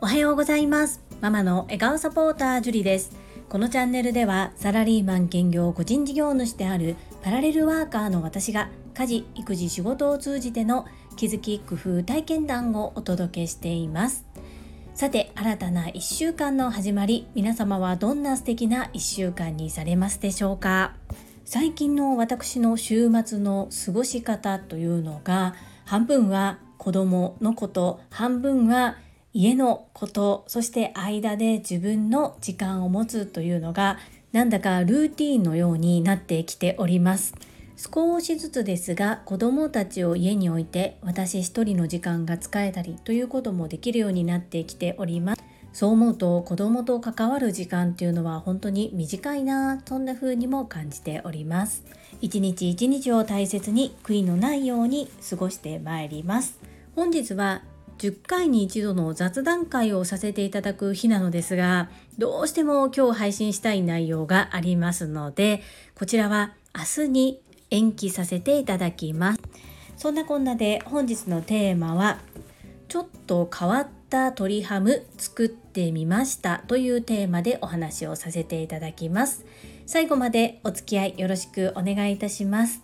おはようございます。ママの笑顔サポータージュリです。このチャンネルではサラリーマン兼業個人事業主であるパラレルワーカーの私が家事育児仕事を通じての気づき工夫体験談をお届けしています。さて新たな1週間の始まり皆様はどんな素敵な1週間にされますでしょうか。最近の私の週末の過ごし方というのが半分は子供のこと半分は家のことそして間で自分の時間を持つというのがなんだかルーティンのようになってきております。少しずつですが子どもたちを家に置いて私一人の時間が使えたりということもできるようになってきております。そう思うと子供と関わる時間っていうのは本当に短いなそんな風にも感じております。一日一日を大切に悔いのないように過ごしてまいります。本日は10回に一度の雑談会をさせていただく日なのですがどうしても今日配信したい内容がありますのでこちらは明日に延期させていただきます。そんなこんなで本日のテーマはちょっと変わった鶏ハム作ってみましたというテーマでお話をさせていただきます。最後までお付き合いよろしくお願いいたします。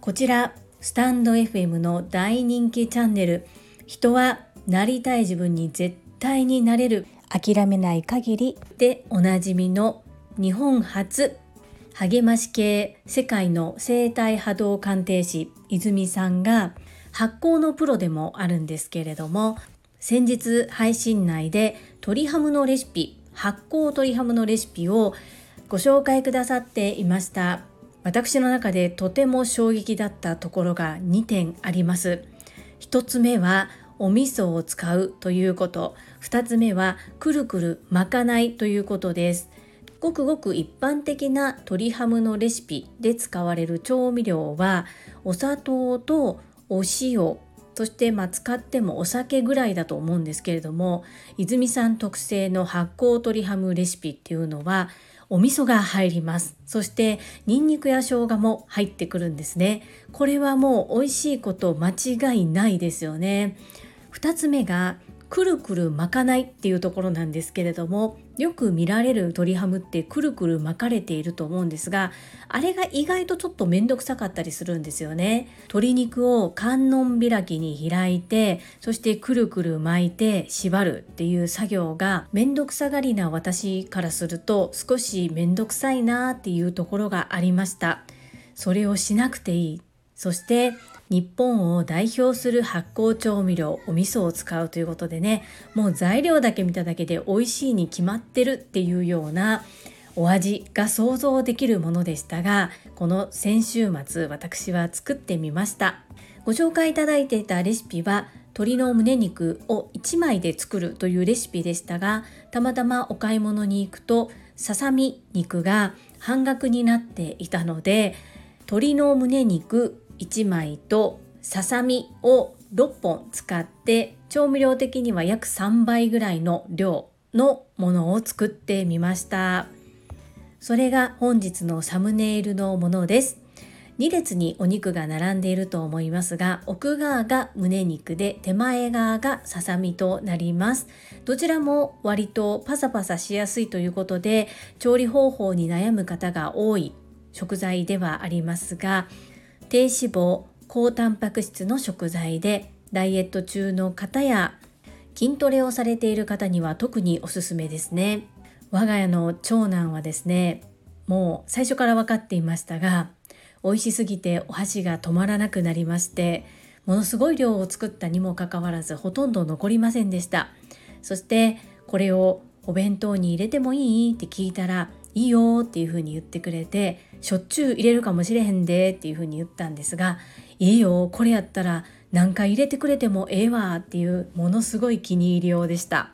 こちらスタンド FM の大人気チャンネル。人はなりたい自分に絶対になれる。諦めない限り。でおなじみの日本初。励まし系世界の生体波動鑑定士泉さんが発酵のプロでもあるんですけれども先日配信内で鶏ハムのレシピ発酵鶏ハムのレシピをご紹介くださっていました。私の中でとても衝撃だったところが2点あります。1つ目はお味噌を使うということ。2つ目はくるくる巻かないということです。ごくごく一般的な鶏ハムのレシピで使われる調味料はお砂糖とお塩。そしてまあ使ってもお酒ぐらいだと思うんですけれども泉さん特製の発酵鶏ハムレシピっていうのはお味噌が入ります。そしてニンニクや生姜も入ってくるんですね。これはもう美味しいこと間違いないですよね。2つ目がくるくる巻かないっていうところなんですけれどもよく見られる鶏ハムってくるくる巻かれていると思うんですがあれが意外とちょっと面倒くさかったりするんですよね。鶏肉を観音開きに開いてそしてくるくる巻いて縛るっていう作業が面倒くさがりな私からすると少し面倒くさいなっていうところがありました。それをしなくていい。そして日本を代表する発酵調味料お味噌を使うということでねもう材料だけ見ただけで美味しいに決まってるっていうようなお味が想像できるものでしたがこの先週末私は作ってみました。ご紹介いただいていたレシピは鶏の胸肉を1枚で作るというレシピでしたがたまたまお買い物に行くとささみ肉が半額になっていたので鶏の胸肉1枚とささみを6本使って調味料的には約3倍ぐらいの量のものを作ってみました。それが本日のサムネイルのものです。2列にお肉が並んでいると思いますが奥側が胸肉で手前側がささみとなります。どちらも割とパサパサしやすいということで調理方法に悩む方が多い食材ではありますが低脂肪高タンパク質の食材でダイエット中の方や筋トレをされている方には特におすすめですね。我が家の長男はですねもう最初から分かっていましたが美味しすぎてお箸が止まらなくなりましてものすごい量を作ったにもかかわらずほとんど残りませんでした。そしてこれをお弁当に入れてもいい？って聞いたらいいよっていうふうに言ってくれてしょっちゅう入れるかもしれへんでっていうふうに言ったんですがいいよこれやったら何回入れてくれてもええわっていうものすごい気に入りようでした。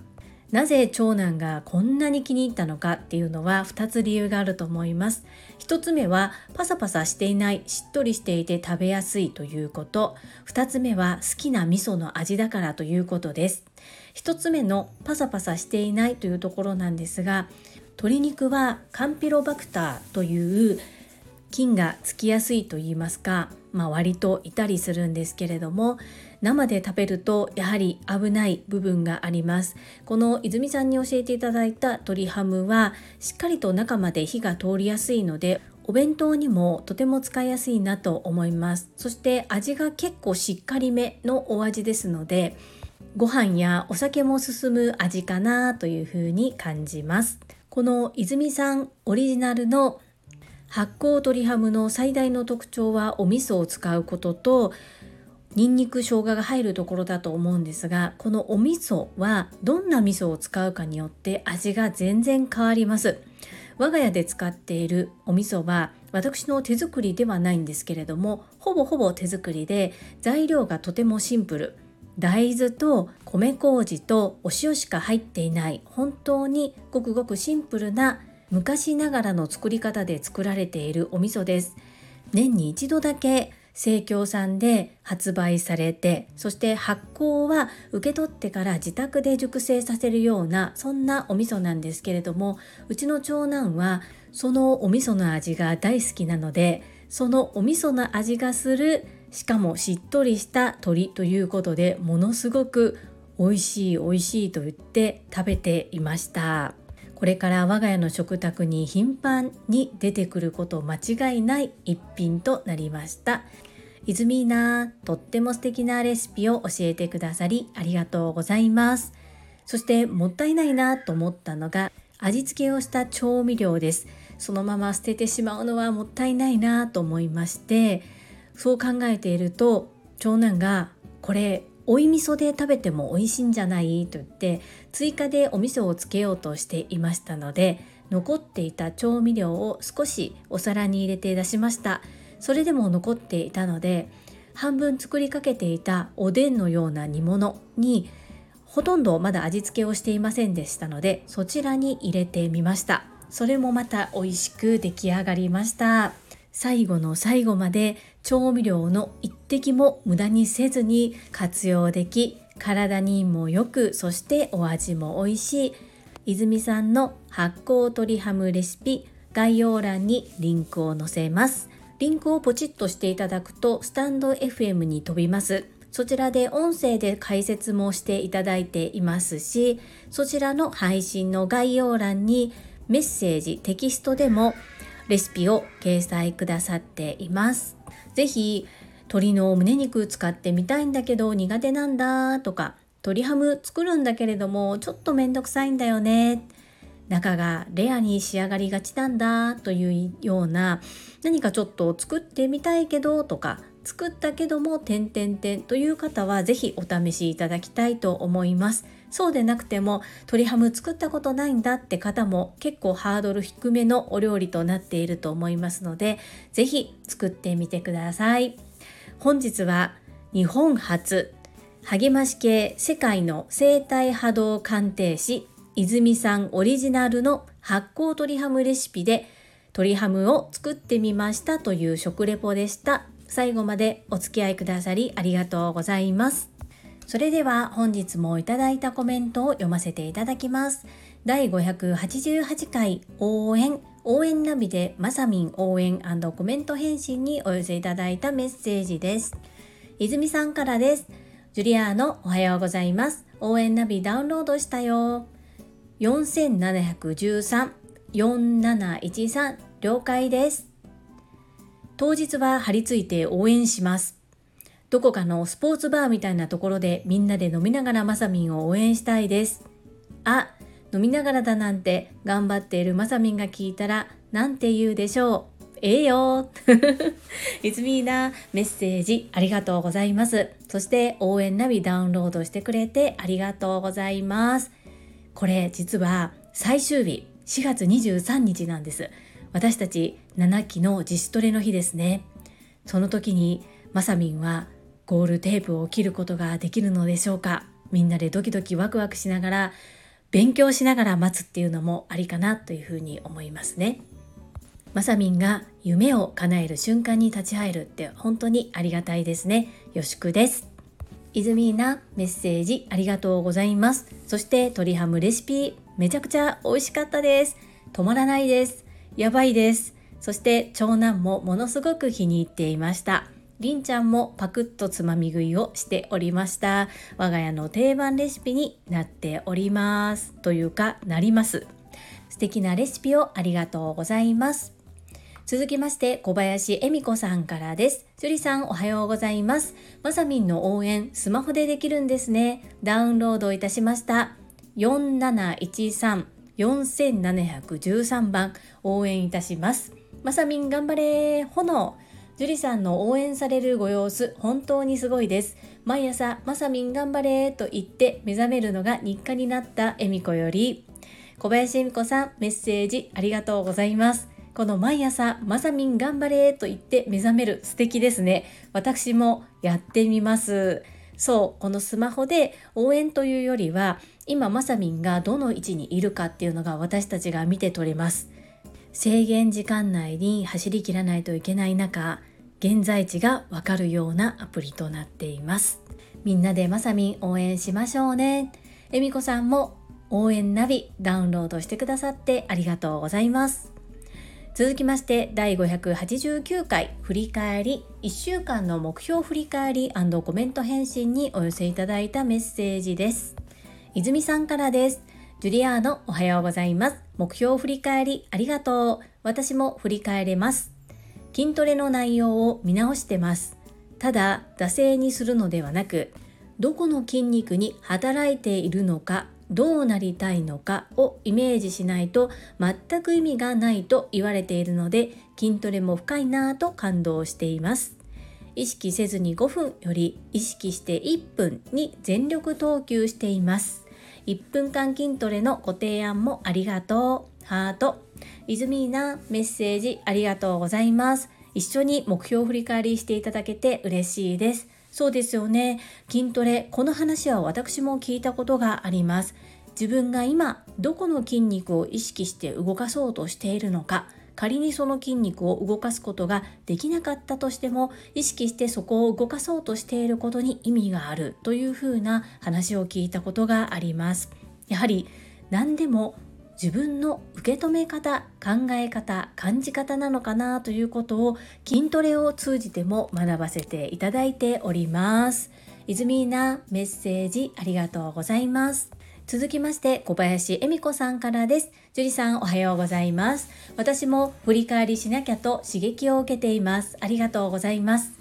なぜ長男がこんなに気に入ったのかっていうのは2つ理由があると思います。1つ目はパサパサしていないしっとりしていて食べやすいということ。2つ目は好きな味噌の味だからということです。1つ目のパサパサしていないというところなんですが鶏肉はカンピロバクターという菌がつきやすいと言いますかまあ、割といたりするんですけれども生で食べるとやはり危ない部分があります。この泉さんに教えていただいた鶏ハムはしっかりと中まで火が通りやすいのでお弁当にもとても使いやすいなと思います。そして味が結構しっかりめのお味ですのでご飯やお酒も進む味かなというふうに感じます。この泉さんオリジナルの発酵鶏ハムの最大の特徴はお味噌を使うこととニンニク生姜が入るところだと思うんですがこのお味噌はどんな味噌を使うかによって味が全然変わります。我が家で使っているお味噌は私の手作りではないんですけれどもほぼほぼ手作りで材料がとてもシンプル。大豆と米麹とお塩しか入っていない本当にごくごくシンプルな昔ながらの作り方で作られているお味噌です。年に一度だけ生協さんで発売されてそして発酵は受け取ってから自宅で熟成させるようなそんなお味噌なんですけれどもうちの長男はそのお味噌の味が大好きなのでそのお味噌の味がするしかもしっとりした鶏ということでものすごく美味しい美味しいと言って食べていました。これから我が家の食卓に頻繁に出てくること間違いない一品となりました。イズミーナとっても素敵なレシピを教えてくださりありがとうございます。そしてもったいないなと思ったのが味付けをした調味料です。そのまま捨ててしまうのはもったいないなと思いましてそう考えていると長男がこれ追い味噌で食べても美味しいんじゃない？と言って追加でお味噌をつけようとしていましたので残っていた調味料を少しお皿に入れて出しました。それでも残っていたので半分作りかけていたおでんのような煮物にほとんどまだ味付けをしていませんでしたのでそちらに入れてみました。それもまた美味しく出来上がりました。最後の最後まで調味料の一滴も無駄にせずに活用でき体にもよくそしてお味も美味しい。泉さんの発酵鶏ハムレシピ概要欄にリンクを載せます。リンクをポチッとしていただくとスタンド FM に飛びます。そちらで音声で解説もしていただいていますしそちらの配信の概要欄にメッセージテキストでもレシピを掲載くださっています。ぜひ鶏の胸肉使ってみたいんだけど苦手なんだとか鶏ハム作るんだけれどもちょっとめんどくさいんだよね中がレアに仕上がりがちなんだというような何かちょっと作ってみたいけどとか作ったけども点々点という方は是非お試しいただきたいと思います。そうでなくても鶏ハム作ったことないんだって方も結構ハードル低めのお料理となっていると思いますので是非作ってみてください本日は日本初。励まし系世界の生体波動鑑定士泉さんオリジナルの発酵鶏ハムレシピで鶏ハムを作ってみましたという食レポでした。最後までお付き合いくださりありがとうございます。それでは本日もいただいたコメントを読ませていただきます。第588回応援。応援ナビでまさみん応援コメント返信にお寄せいただいたメッセージです。泉さんからです。ジュリアーノおはようございます。応援ナビダウンロードしたよ。4713 4713了解です。当日は張り付いて応援します。どこかのスポーツバーみたいなところでみんなで飲みながらまさみんを応援したいです。あ、飲みながらだなんて頑張っているまさみんが聞いたらなんて言うでしょう。ええよいつみーなメッセージありがとうございます。そして応援ナビダウンロードしてくれてありがとうございます。これ実は最終日4月23日なんです。私たち7期の自主トレの日ですね。その時にまさみんはゴールテープを切ることができるのでしょうかみんなでドキドキワクワクしながら勉強しながら待つっていうのもありかなというふうに思いますね。まさみんが夢を叶える瞬間に立ち会えるって本当にありがたいですね。よしくです。イズミーナメッセージありがとうございます。そして鶏ハムレシピめちゃくちゃ美味しかったです。止まらないです。やばいです。そして長男もものすごく気に入っていました。りんちゃんもパクッとつまみ食いをしておりました我が家の定番レシピになっておりますというかなります素敵なレシピをありがとうございます続きまして小林恵美子さんからです。樹里さんおはようございます。まさみんの応援スマホでできるんですね。ダウンロードいたしました。4713 4713番応援いたします。まさみん頑張れ炎樹里さんの応援されるご様子本当にすごいです。毎朝まさみん頑張れと言って目覚めるのが日課になった恵美子より小林恵美子さんメッセージありがとうございます。この毎朝まさみん頑張れと言って目覚める素敵ですね。私もやってみます。そう、このスマホで応援というよりは今まさみんがどの位置にいるかっていうのが私たちが見て取れます。制限時間内に走りきらないといけない中、現在地がわかるようなアプリとなっています。みんなでまさみん応援しましょうね。えみこさんも応援ナビダウンロードしてくださってありがとうございます。続きまして第589回振り返り1週間の目標振り返りコメント返信にお寄せいただいたメッセージです泉さんからですジュリアーノおはようございます目標振り返りありがとう私も振り返れます筋トレの内容を見直してます。ただ惰性にするのではなくどこの筋肉に働いているのかどうなりたいのかをイメージしないと全く意味がないと言われているので筋トレも深いなぁと感動しています。意識せずに5分より意識して1分に全力投球しています。1分間筋トレのご提案もありがとう。ハート。イズミーナメッセージありがとうございます。一緒に目標振り返りしていただけて嬉しいです。そうですよね。筋トレこの話は私も聞いたことがあります。自分が今どこの筋肉を意識して動かそうとしているのか。仮にその筋肉を動かすことができなかったとしても意識してそこを動かそうとしていることに意味があるというふうな話を聞いたことがあります。やはり何でも自分の受け止め方考え方感じ方なのかなということを筋トレを通じても学ばせていただいております。泉なメッセージありがとうございます。続きまして小林恵美子さんからです。樹里さんおはようございます。私も振り返りしなきゃと刺激を受けています。ありがとうございます。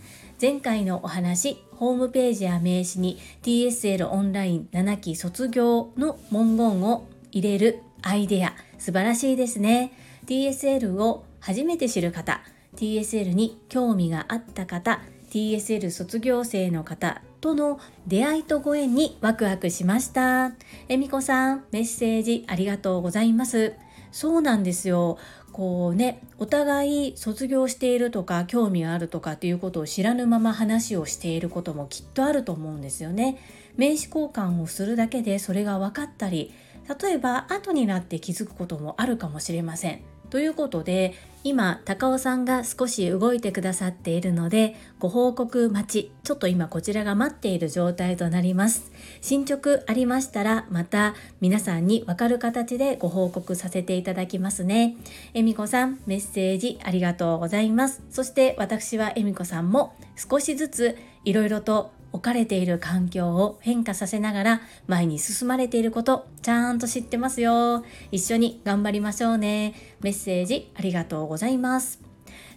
前回のお話ホームページや名刺に TSL オンライン7期卒業の文言を入れるアイデア素晴らしいですね。TSL を初めて知る方 TSL に興味があった方 TSL 卒業生の方との出会いとご縁にワクワクしました。えみこさんメッセージありがとうございます。そうなんですよ。こうねお互い卒業しているとか興味があるとかっていうことを知らぬまま話をしていることもきっとあると思うんですよね。名刺交換をするだけでそれが分かったり例えば後になって気づくこともあるかもしれません。ということで今高尾さんが少し動いてくださっているのでご報告待ち。ちょっと今こちらが待っている状態となります。進捗ありましたらまた皆さんにわかる形でご報告させていただきますね。えみこさんメッセージありがとうございます。そして私はえみこさんも少しずついろいろと置かれている環境を変化させながら前に進まれていることちゃんと知ってますよ。一緒に頑張りましょうね。メッセージありがとうございます。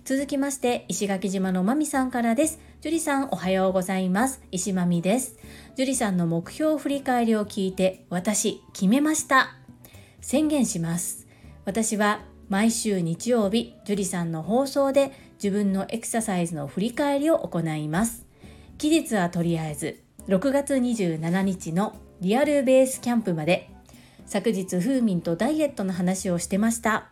続きまして石垣島のまみさんからです。樹里さんおはようございます。石まみです。樹里さんの目標振り返りを聞いて私決めました。宣言します。私は毎週日曜日樹里さんの放送で自分のエクササイズの振り返りを行います。期日はとりあえず6月27日のリアルベースキャンプまで。昨日ふーみんとダイエットの話をしてました。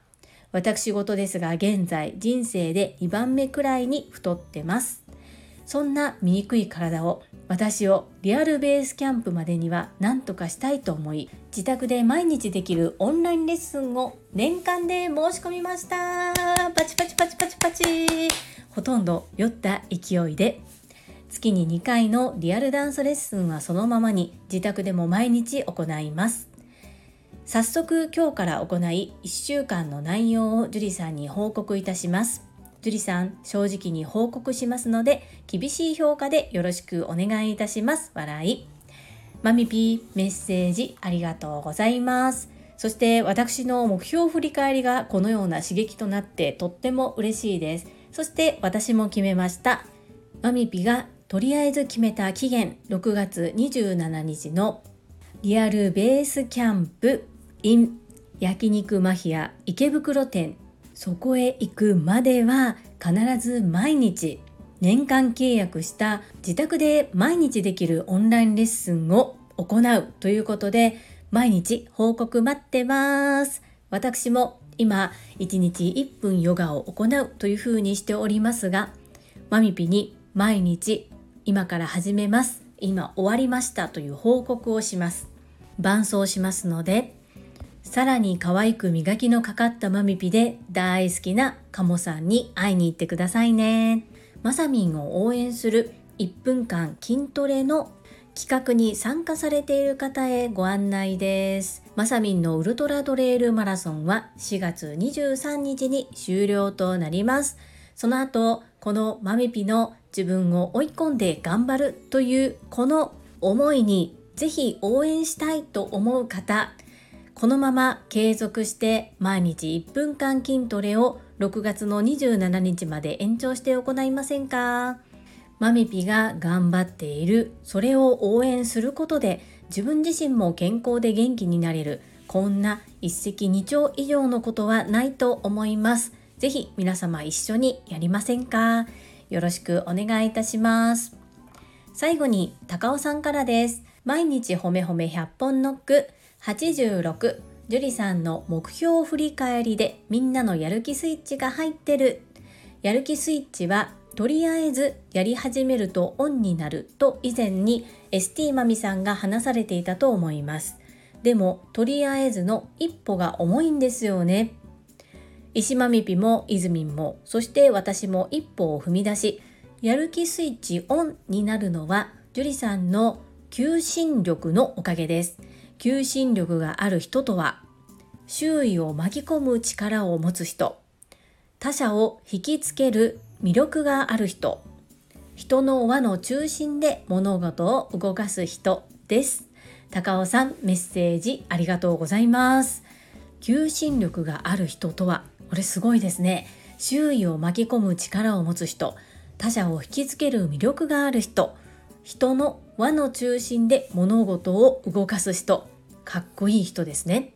私事ですが現在人生で2番目くらいに太ってます。そんな醜い体を私をリアルベースキャンプまでには何とかしたいと思い自宅で毎日できるオンラインレッスンを年間で申し込みました。パチパチパチパチパチ。ほとんど酔った勢いで月に2回のリアルダンスレッスンはそのままに自宅でも毎日行います。早速今日から行い1週間の内容を樹里さんに報告いたします。樹里さん正直に報告しますので厳しい評価でよろしくお願いいたします。笑い。マミピーメッセージありがとうございます。そして私の目標振り返りがこのような刺激となってとっても嬉しいです。そして私も決めました。マミピがとりあえず決めた期限6月27日のリアルベースキャンプ in 焼肉マヒア池袋店。そこへ行くまでは必ず毎日年間契約した自宅で毎日できるオンラインレッスンを行うということで毎日報告待ってます。私も今1日1分ヨガを行うというふうにしておりますがマミピに毎日今から始めます今終わりましたという報告をします伴走しますのでさらに可愛く磨きのかかったマミピで大好きなカモさんに会いに行ってくださいね。マサミンを応援する1分間筋トレの企画に参加されている方へご案内です。マサミンのウルトラトレイルマラソンは4月23日に終了となります。その後、このマミピの自分を追い込んで頑張るというこの思いにぜひ応援したいと思う方、このまま継続して毎日1分間筋トレを6月の27日まで延長して行いませんか？マミピが頑張っている、それを応援することで自分自身も健康で元気になれる、こんな一石二鳥以上のことはないと思います。ぜひ皆様一緒にやりませんか？よろしくお願いいたします。最後に高尾さんからです。毎日ほめほめ100本ノック。86樹里さんの目標振り返りでみんなのやる気スイッチが入ってる。やる気スイッチはとりあえずやり始めるとオンになる。と以前に ST マミさんが話されていたと思います。でもとりあえずの一歩が重いんですよね。石まみぴもいずみんもそして私も一歩を踏み出しやる気スイッチオンになるのは樹里さんの求心力のおかげです。求心力がある人とは周囲を巻き込む力を持つ人。他者を引きつける魅力がある人。人の輪の中心で物事を動かす人です。高尾さんメッセージありがとうございます。求心力がある人とはこれすごいですね。周囲を巻き込む力を持つ人。他者を引きつける魅力がある人。人の輪の中心で物事を動かす人。かっこいい人ですね。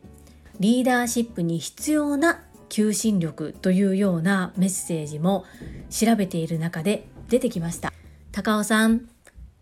リーダーシップに必要な求心力というようなメッセージも調べている中で出てきました。高尾さん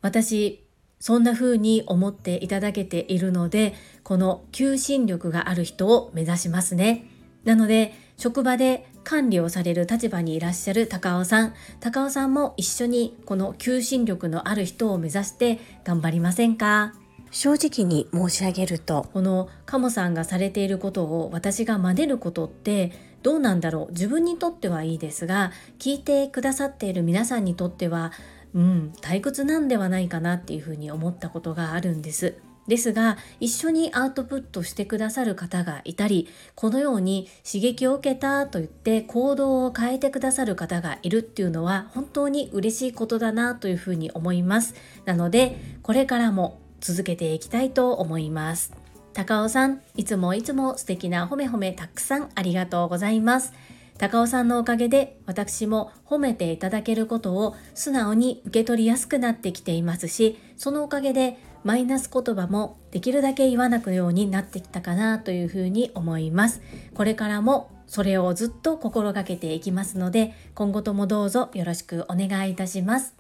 私そんな風に思っていただけているのでこの求心力がある人を目指しますね。なので職場で管理をされる立場にいらっしゃる高尾さん。高尾さんも一緒にこの求心力のある人を目指して頑張りませんか？正直に申し上げるとこのカモさんがされていることを私が真似ることってどうなんだろう？自分にとってはいいですが聞いてくださっている皆さんにとってはうん退屈なんではないかなっていうふうに思ったことがあるんです。ですが一緒にアウトプットしてくださる方がいたりこのように刺激を受けたと言って行動を変えてくださる方がいるっていうのは本当に嬉しいことだなというふうに思います。なのでこれからも続けていきたいと思います。高尾さんいつもいつも素敵な褒め褒めたくさんありがとうございます。高尾さんのおかげで私も褒めていただけることを素直に受け取りやすくなってきていますしそのおかげでマイナス言葉もできるだけ言わなくようになってきたかなというふうに思います。これからもそれをずっと心がけていきますので、今後ともどうぞよろしくお願いいたします。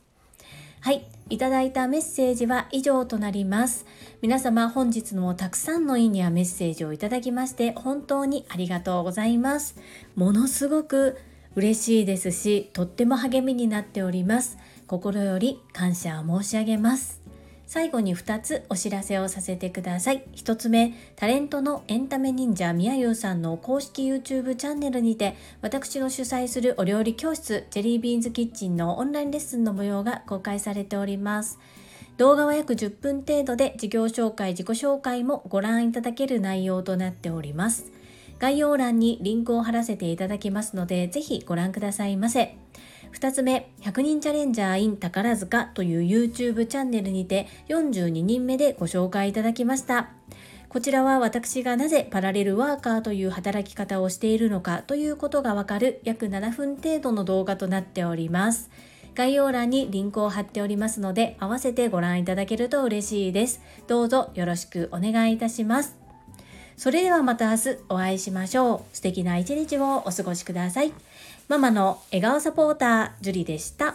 はい。いただいたメッセージは以上となります。皆様本日のたくさんのいいねやメッセージをいただきまして本当にありがとうございます。ものすごく嬉しいですし、とっても励みになっております。心より感謝を申し上げます。最後に2つお知らせをさせてください。1つ目、タレントのエンタメ忍者みやゆうさんの公式 YouTube チャンネルにて、私の主催するお料理教室、ジェリービーンズキッチンのオンラインレッスンの模様が公開されております。動画は約10分程度で事業紹介、自己紹介もご覧いただける内容となっております。概要欄にリンクを貼らせていただきますので、ぜひご覧くださいませ。2つ目、100人チャレンジャー in 宝塚という YouTube チャンネルにて42人目でご紹介いただきました。こちらは私がなぜパラレルワーカーという働き方をしているのかということがわかる約7分程度の動画となっております。概要欄にリンクを貼っておりますので、合わせてご覧いただけると嬉しいです。どうぞよろしくお願いいたします。それではまた明日お会いしましょう。素敵な一日をお過ごしください。ママの笑顔サポーター、ジュリでした。